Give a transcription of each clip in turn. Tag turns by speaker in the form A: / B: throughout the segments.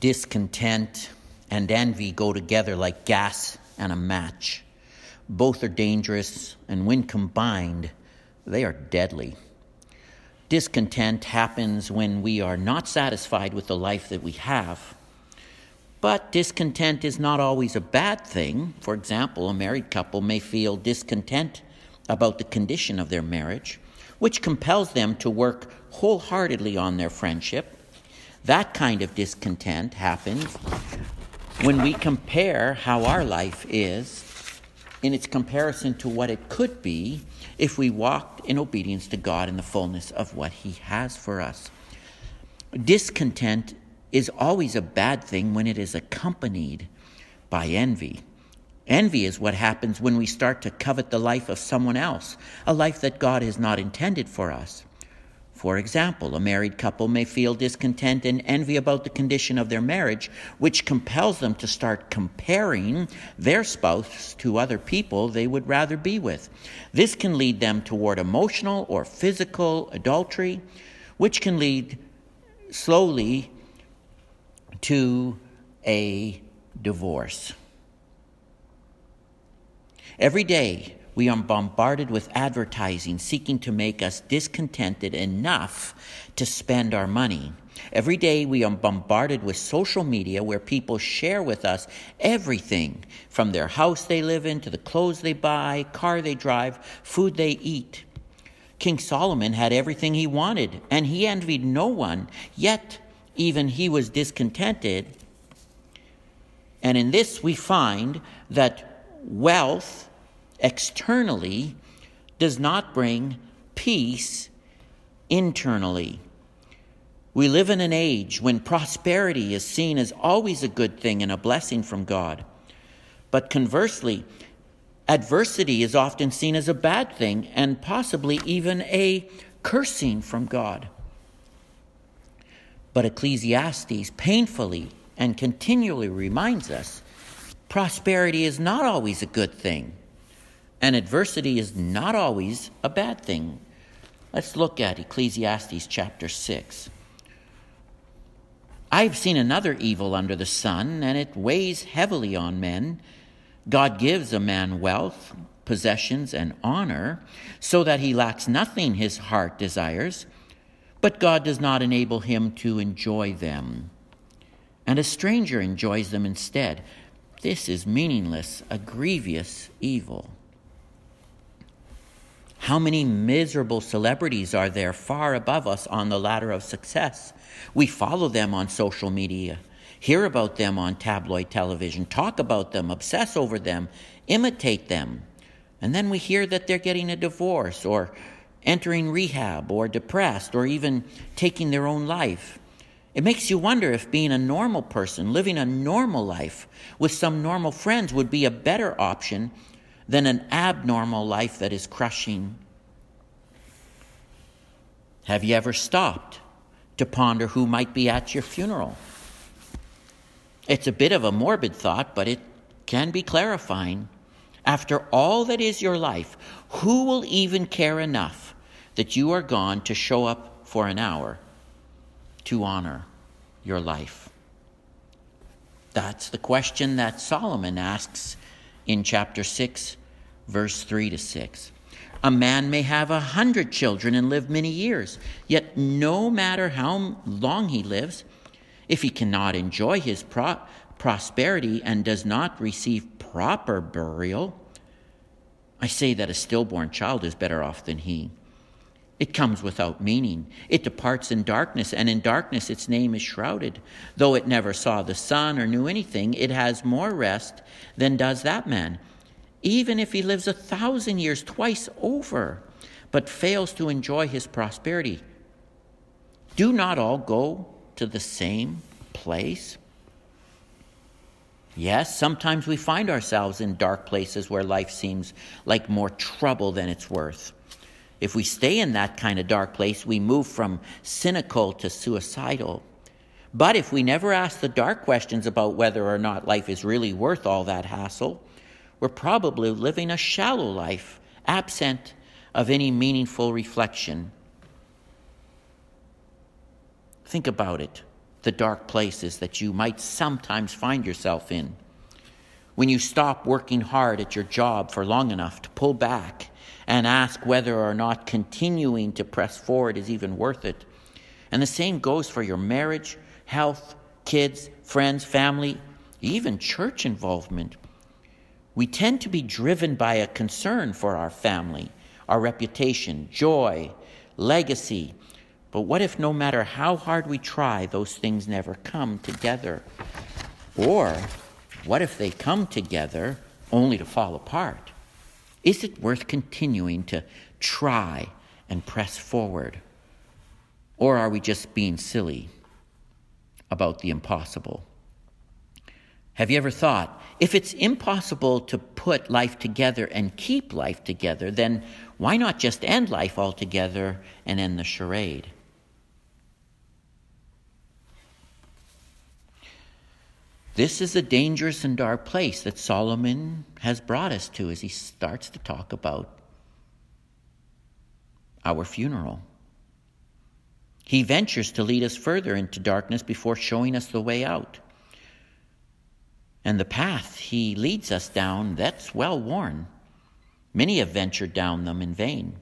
A: Discontent and envy go together like gas and a match. Both are dangerous, and when combined, they are deadly. Discontent happens when we are not satisfied with the life that we have. But discontent is not always a bad thing. For example, a married couple may feel discontent about the condition of their marriage, which compels them to work wholeheartedly on their friendship. That kind of discontent happens when we compare how our life is in its comparison to what it could be if we walked in obedience to God in the fullness of what He has for us. Discontent is always a bad thing when it is accompanied by envy. Envy is what happens when we start to covet the life of someone else, a life that God has not intended for us. For example, a married couple may feel discontent and envy about the condition of their marriage, which compels them to start comparing their spouse to other people they would rather be with. This can lead them toward emotional or physical adultery, which can lead slowly to a divorce. Every day, we are bombarded with advertising seeking to make us discontented enough to spend our money. Every day we are bombarded with social media where people share with us everything from their house they live in to the clothes they buy, car they drive, food they eat. King Solomon had everything he wanted and he envied no one, yet even he was discontented. And in this we find that wealth externally does not bring peace internally. We live in an age when prosperity is seen as always a good thing and a blessing from God. But conversely, adversity is often seen as a bad thing and possibly even a cursing from God. But Ecclesiastes painfully and continually reminds us prosperity is not always a good thing. And adversity is not always a bad thing. Let's look at Ecclesiastes chapter 6. I've seen another evil under the sun, and it weighs heavily on men. God gives a man wealth, possessions, and honor, so that he lacks nothing his heart desires, but God does not enable him to enjoy them. And a stranger enjoys them instead. This is meaningless, a grievous evil. How many miserable celebrities are there far above us on the ladder of success? We follow them on social media, hear about them on tabloid television, talk about them, obsess over them, imitate them. And then we hear that they're getting a divorce or entering rehab or depressed or even taking their own life. It makes you wonder if being a normal person, living a normal life with some normal friends, would be a better option than an abnormal life that is crushing. Have you ever stopped to ponder who might be at your funeral? It's a bit of a morbid thought, but it can be clarifying. After all that is your life, who will even care enough that you are gone to show up for an hour to honor your life? That's the question that Solomon asks in chapter 6 verse 3 to 6. A man may have a hundred children and live many years, yet no matter how long he lives, if he cannot enjoy his pro- prosperity and does not receive proper burial, I say that a stillborn child is better off than he. It comes without meaning. It departs in darkness, and in darkness its name is shrouded. Though it never saw the sun or knew anything, it has more rest than does that man even if he lives a thousand years twice over, but fails to enjoy his prosperity. Do not all go to the same place? Yes, sometimes we find ourselves in dark places where life seems like more trouble than it's worth. If we stay in that kind of dark place, we move from cynical to suicidal. But if we never ask the dark questions about whether or not life is really worth all that hassle, we're probably living a shallow life, absent of any meaningful reflection. Think about it. the dark places that you might sometimes find yourself in. When you stop working hard at your job for long enough to pull back and ask whether or not continuing to press forward is even worth it. And the same goes for your marriage, health, kids, friends, family, even church involvement. We tend to be driven by a concern for our family, our reputation, joy, legacy. But what if no matter how hard we try, those things never come together? Or what if they come together only to fall apart? Is it worth continuing to try and press forward? Or are we just being silly about the impossible? Have you ever thought, if it's impossible to put life together and keep life together, then why not just end life altogether and end the charade? This is a dangerous and dark place that Solomon has brought us to as he starts to talk about our funeral. He ventures to lead us further into darkness before showing us the way out. And the path he leads us down, that's well worn. Many have ventured down them in vain.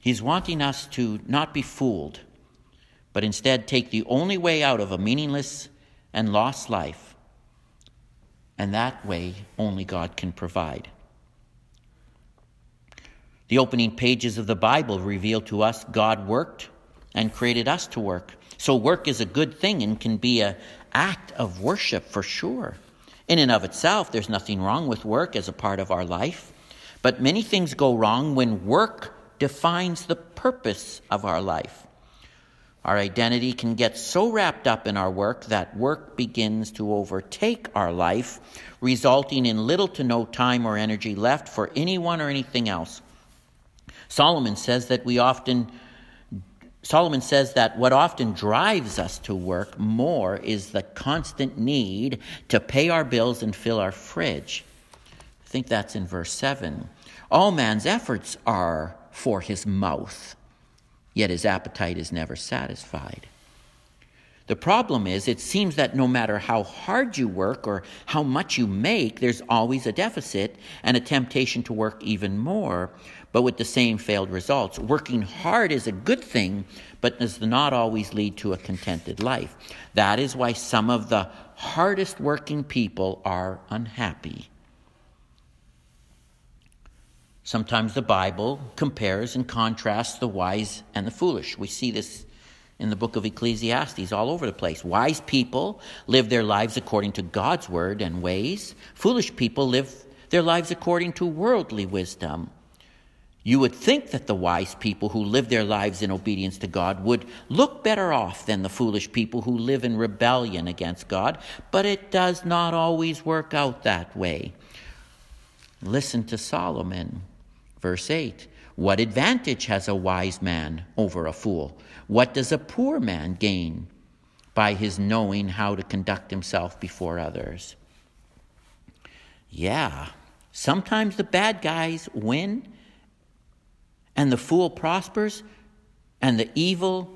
A: He's wanting us to not be fooled but instead take the only way out of a meaningless and lost life. And that way only God can provide. The opening pages of the Bible reveal to us God worked and created us to work. So work is a good thing and can be an act of worship for sure. In and of itself, there's nothing wrong with work as a part of our life. But many things go wrong when work defines the purpose of our life. Our identity can get so wrapped up in our work that work begins to overtake our life, resulting in little to no time or energy left for anyone or anything else. Solomon says that we often Solomon says that what often drives us to work more is the constant need to pay our bills and fill our fridge. I think that's in verse 7. All man's efforts are for his mouth yet his appetite is never satisfied. The problem is, it seems that no matter how hard you work or how much you make, there's always a deficit and a temptation to work even more, but with the same failed results. Working hard is a good thing, but does not always lead to a contented life. That is why some of the hardest working people are unhappy. Sometimes the Bible compares and contrasts the wise and the foolish. We see this in the book of Ecclesiastes all over the place. Wise people live their lives according to God's word and ways, foolish people live their lives according to worldly wisdom. You would think that the wise people who live their lives in obedience to God would look better off than the foolish people who live in rebellion against God, but it does not always work out that way. Listen to Solomon. Verse 8 What advantage has a wise man over a fool? What does a poor man gain by his knowing how to conduct himself before others? Yeah, sometimes the bad guys win and the fool prospers and the evil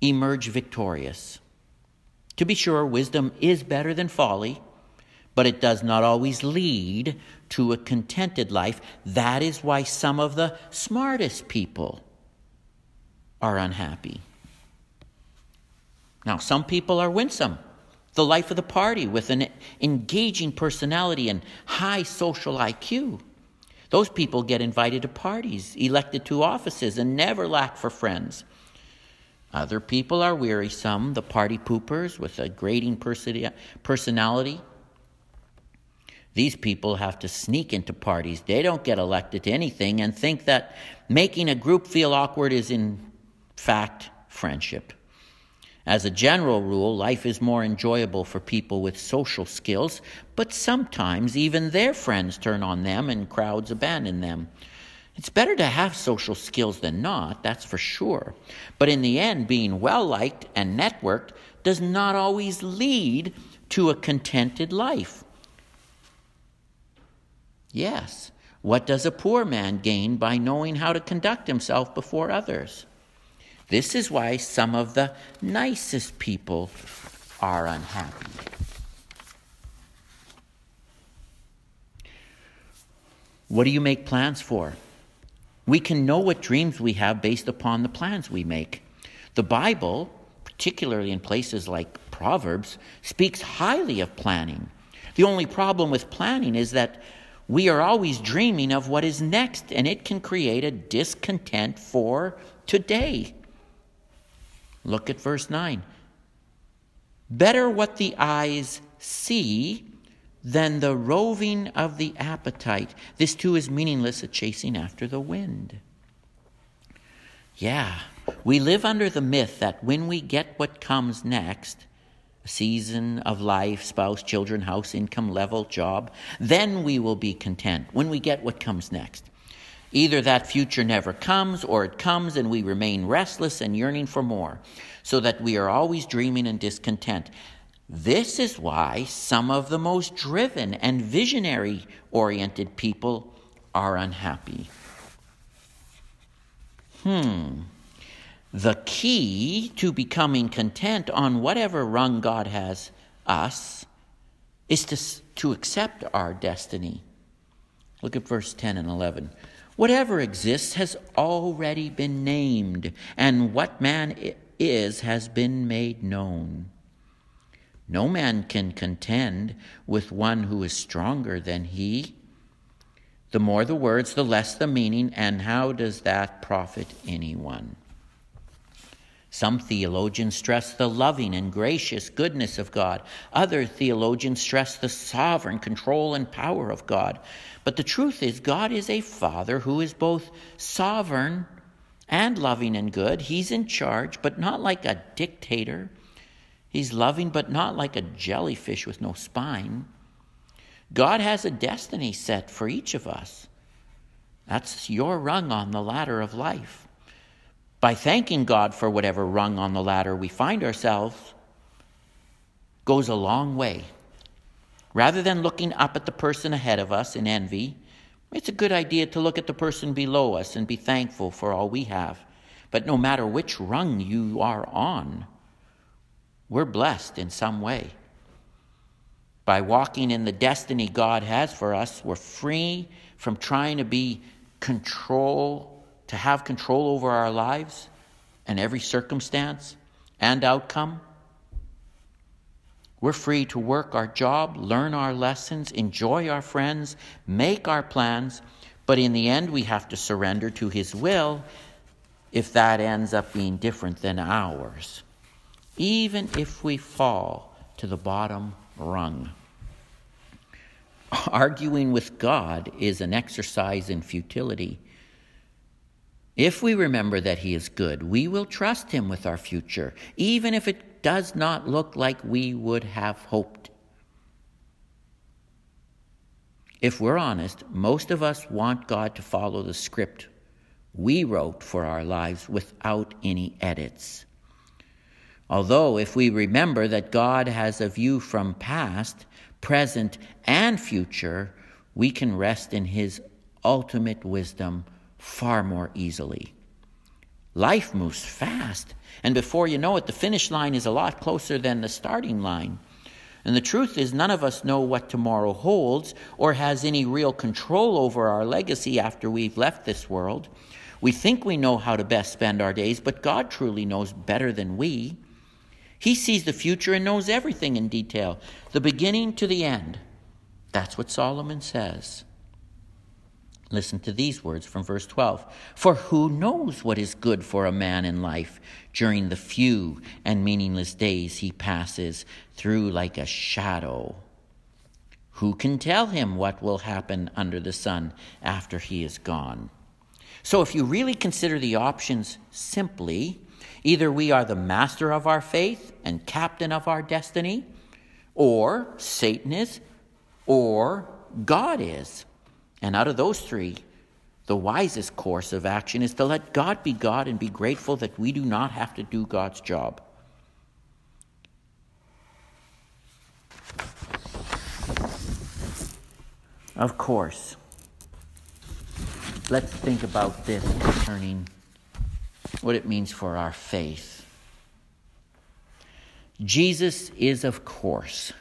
A: emerge victorious. To be sure, wisdom is better than folly, but it does not always lead to a contented life. That is why some of the smartest people are unhappy. Now, some people are winsome, the life of the party with an engaging personality and high social IQ. Those people get invited to parties, elected to offices, and never lack for friends. Other people are wearisome, the party poopers with a grating personality these people have to sneak into parties. They don't get elected to anything and think that making a group feel awkward is, in fact, friendship. As a general rule, life is more enjoyable for people with social skills, but sometimes even their friends turn on them and crowds abandon them. It's better to have social skills than not, that's for sure. But in the end, being well liked and networked does not always lead to a contented life. Yes. What does a poor man gain by knowing how to conduct himself before others? This is why some of the nicest people are unhappy. What do you make plans for? We can know what dreams we have based upon the plans we make. The Bible, particularly in places like Proverbs, speaks highly of planning. The only problem with planning is that we are always dreaming of what is next, and it can create a discontent for today. Look at verse 9. Better what the eyes see than the roving of the appetite. This too is meaningless, a chasing after the wind. Yeah, we live under the myth that when we get what comes next, a season of life, spouse, children, house, income level, job, then we will be content when we get what comes next. Either that future never comes or it comes and we remain restless and yearning for more, so that we are always dreaming and discontent. This is why some of the most driven and visionary oriented people are unhappy. Hmm. The key to becoming content on whatever rung God has us is to, to accept our destiny. Look at verse 10 and 11. Whatever exists has already been named, and what man is has been made known. No man can contend with one who is stronger than he. The more the words, the less the meaning, and how does that profit anyone? Some theologians stress the loving and gracious goodness of God. Other theologians stress the sovereign control and power of God. But the truth is, God is a Father who is both sovereign and loving and good. He's in charge, but not like a dictator. He's loving, but not like a jellyfish with no spine. God has a destiny set for each of us. That's your rung on the ladder of life. By thanking God for whatever rung on the ladder we find ourselves, goes a long way. Rather than looking up at the person ahead of us in envy, it's a good idea to look at the person below us and be thankful for all we have. But no matter which rung you are on, we're blessed in some way. By walking in the destiny God has for us, we're free from trying to be control, to have control over our lives and every circumstance and outcome. We're free to work our job, learn our lessons, enjoy our friends, make our plans, but in the end, we have to surrender to His will if that ends up being different than ours even if we fall to the bottom rung. Arguing with God is an exercise in futility. If we remember that He is good, we will trust Him with our future, even if it does not look like we would have hoped. If we're honest, most of us want God to follow the script we wrote for our lives without any edits. Although, if we remember that God has a view from past, present, and future, we can rest in His ultimate wisdom far more easily. Life moves fast, and before you know it, the finish line is a lot closer than the starting line. And the truth is, none of us know what tomorrow holds or has any real control over our legacy after we've left this world. We think we know how to best spend our days, but God truly knows better than we. He sees the future and knows everything in detail, the beginning to the end. That's what Solomon says. Listen to these words from verse 12. For who knows what is good for a man in life during the few and meaningless days he passes through like a shadow? Who can tell him what will happen under the sun after he is gone? So, if you really consider the options simply, Either we are the master of our faith and captain of our destiny, or Satan is, or God is. And out of those three, the wisest course of action is to let God be God and be grateful that we do not have to do God's job. Of course, let's think about this concerning what it means for our faith. Jesus is, of course,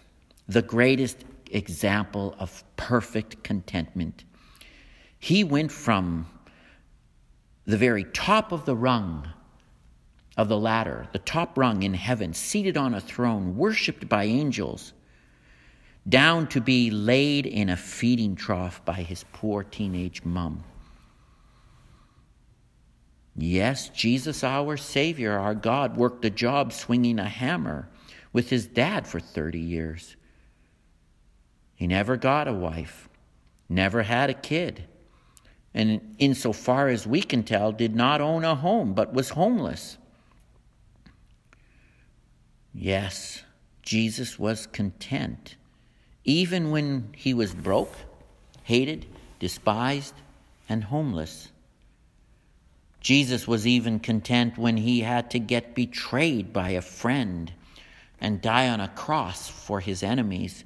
A: the greatest example of perfect contentment. He went from the very top of the rung of the ladder, the top rung in heaven, seated on a throne, worshiped by angels, down to be laid in a feeding trough by his poor teenage mum. Yes, Jesus, our Savior, our God, worked a job swinging a hammer with his dad for 30 years. He never got a wife, never had a kid, and insofar as we can tell, did not own a home, but was homeless. Yes, Jesus was content, even when he was broke, hated, despised, and homeless. Jesus was even content when he had to get betrayed by a friend and die on a cross for his enemies.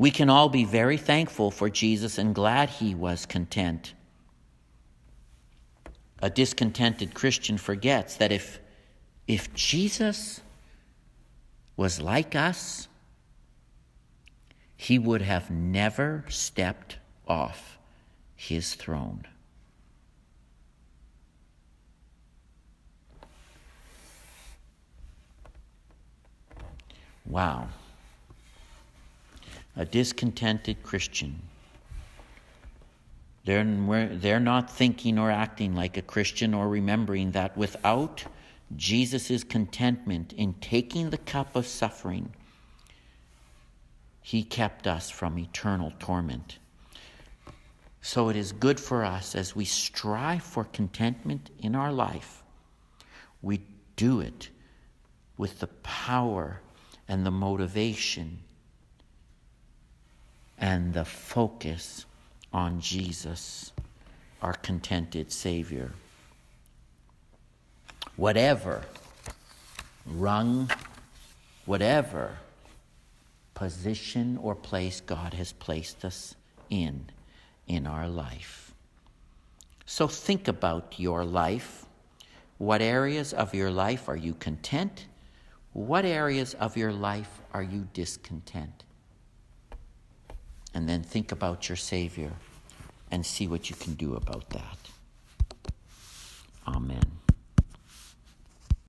A: We can all be very thankful for Jesus and glad he was content. A discontented Christian forgets that if, if Jesus was like us, he would have never stepped off his throne. Wow a discontented Christian. They're, they're not thinking or acting like a Christian or remembering that without Jesus' contentment in taking the cup of suffering, he kept us from eternal torment. So it is good for us as we strive for contentment in our life, we do it with the power and the motivation and the focus on Jesus, our contented Savior. Whatever rung, whatever position or place God has placed us in in our life. So think about your life. What areas of your life are you content? What areas of your life are you discontent? And then think about your Savior and see what you can do about that. Amen.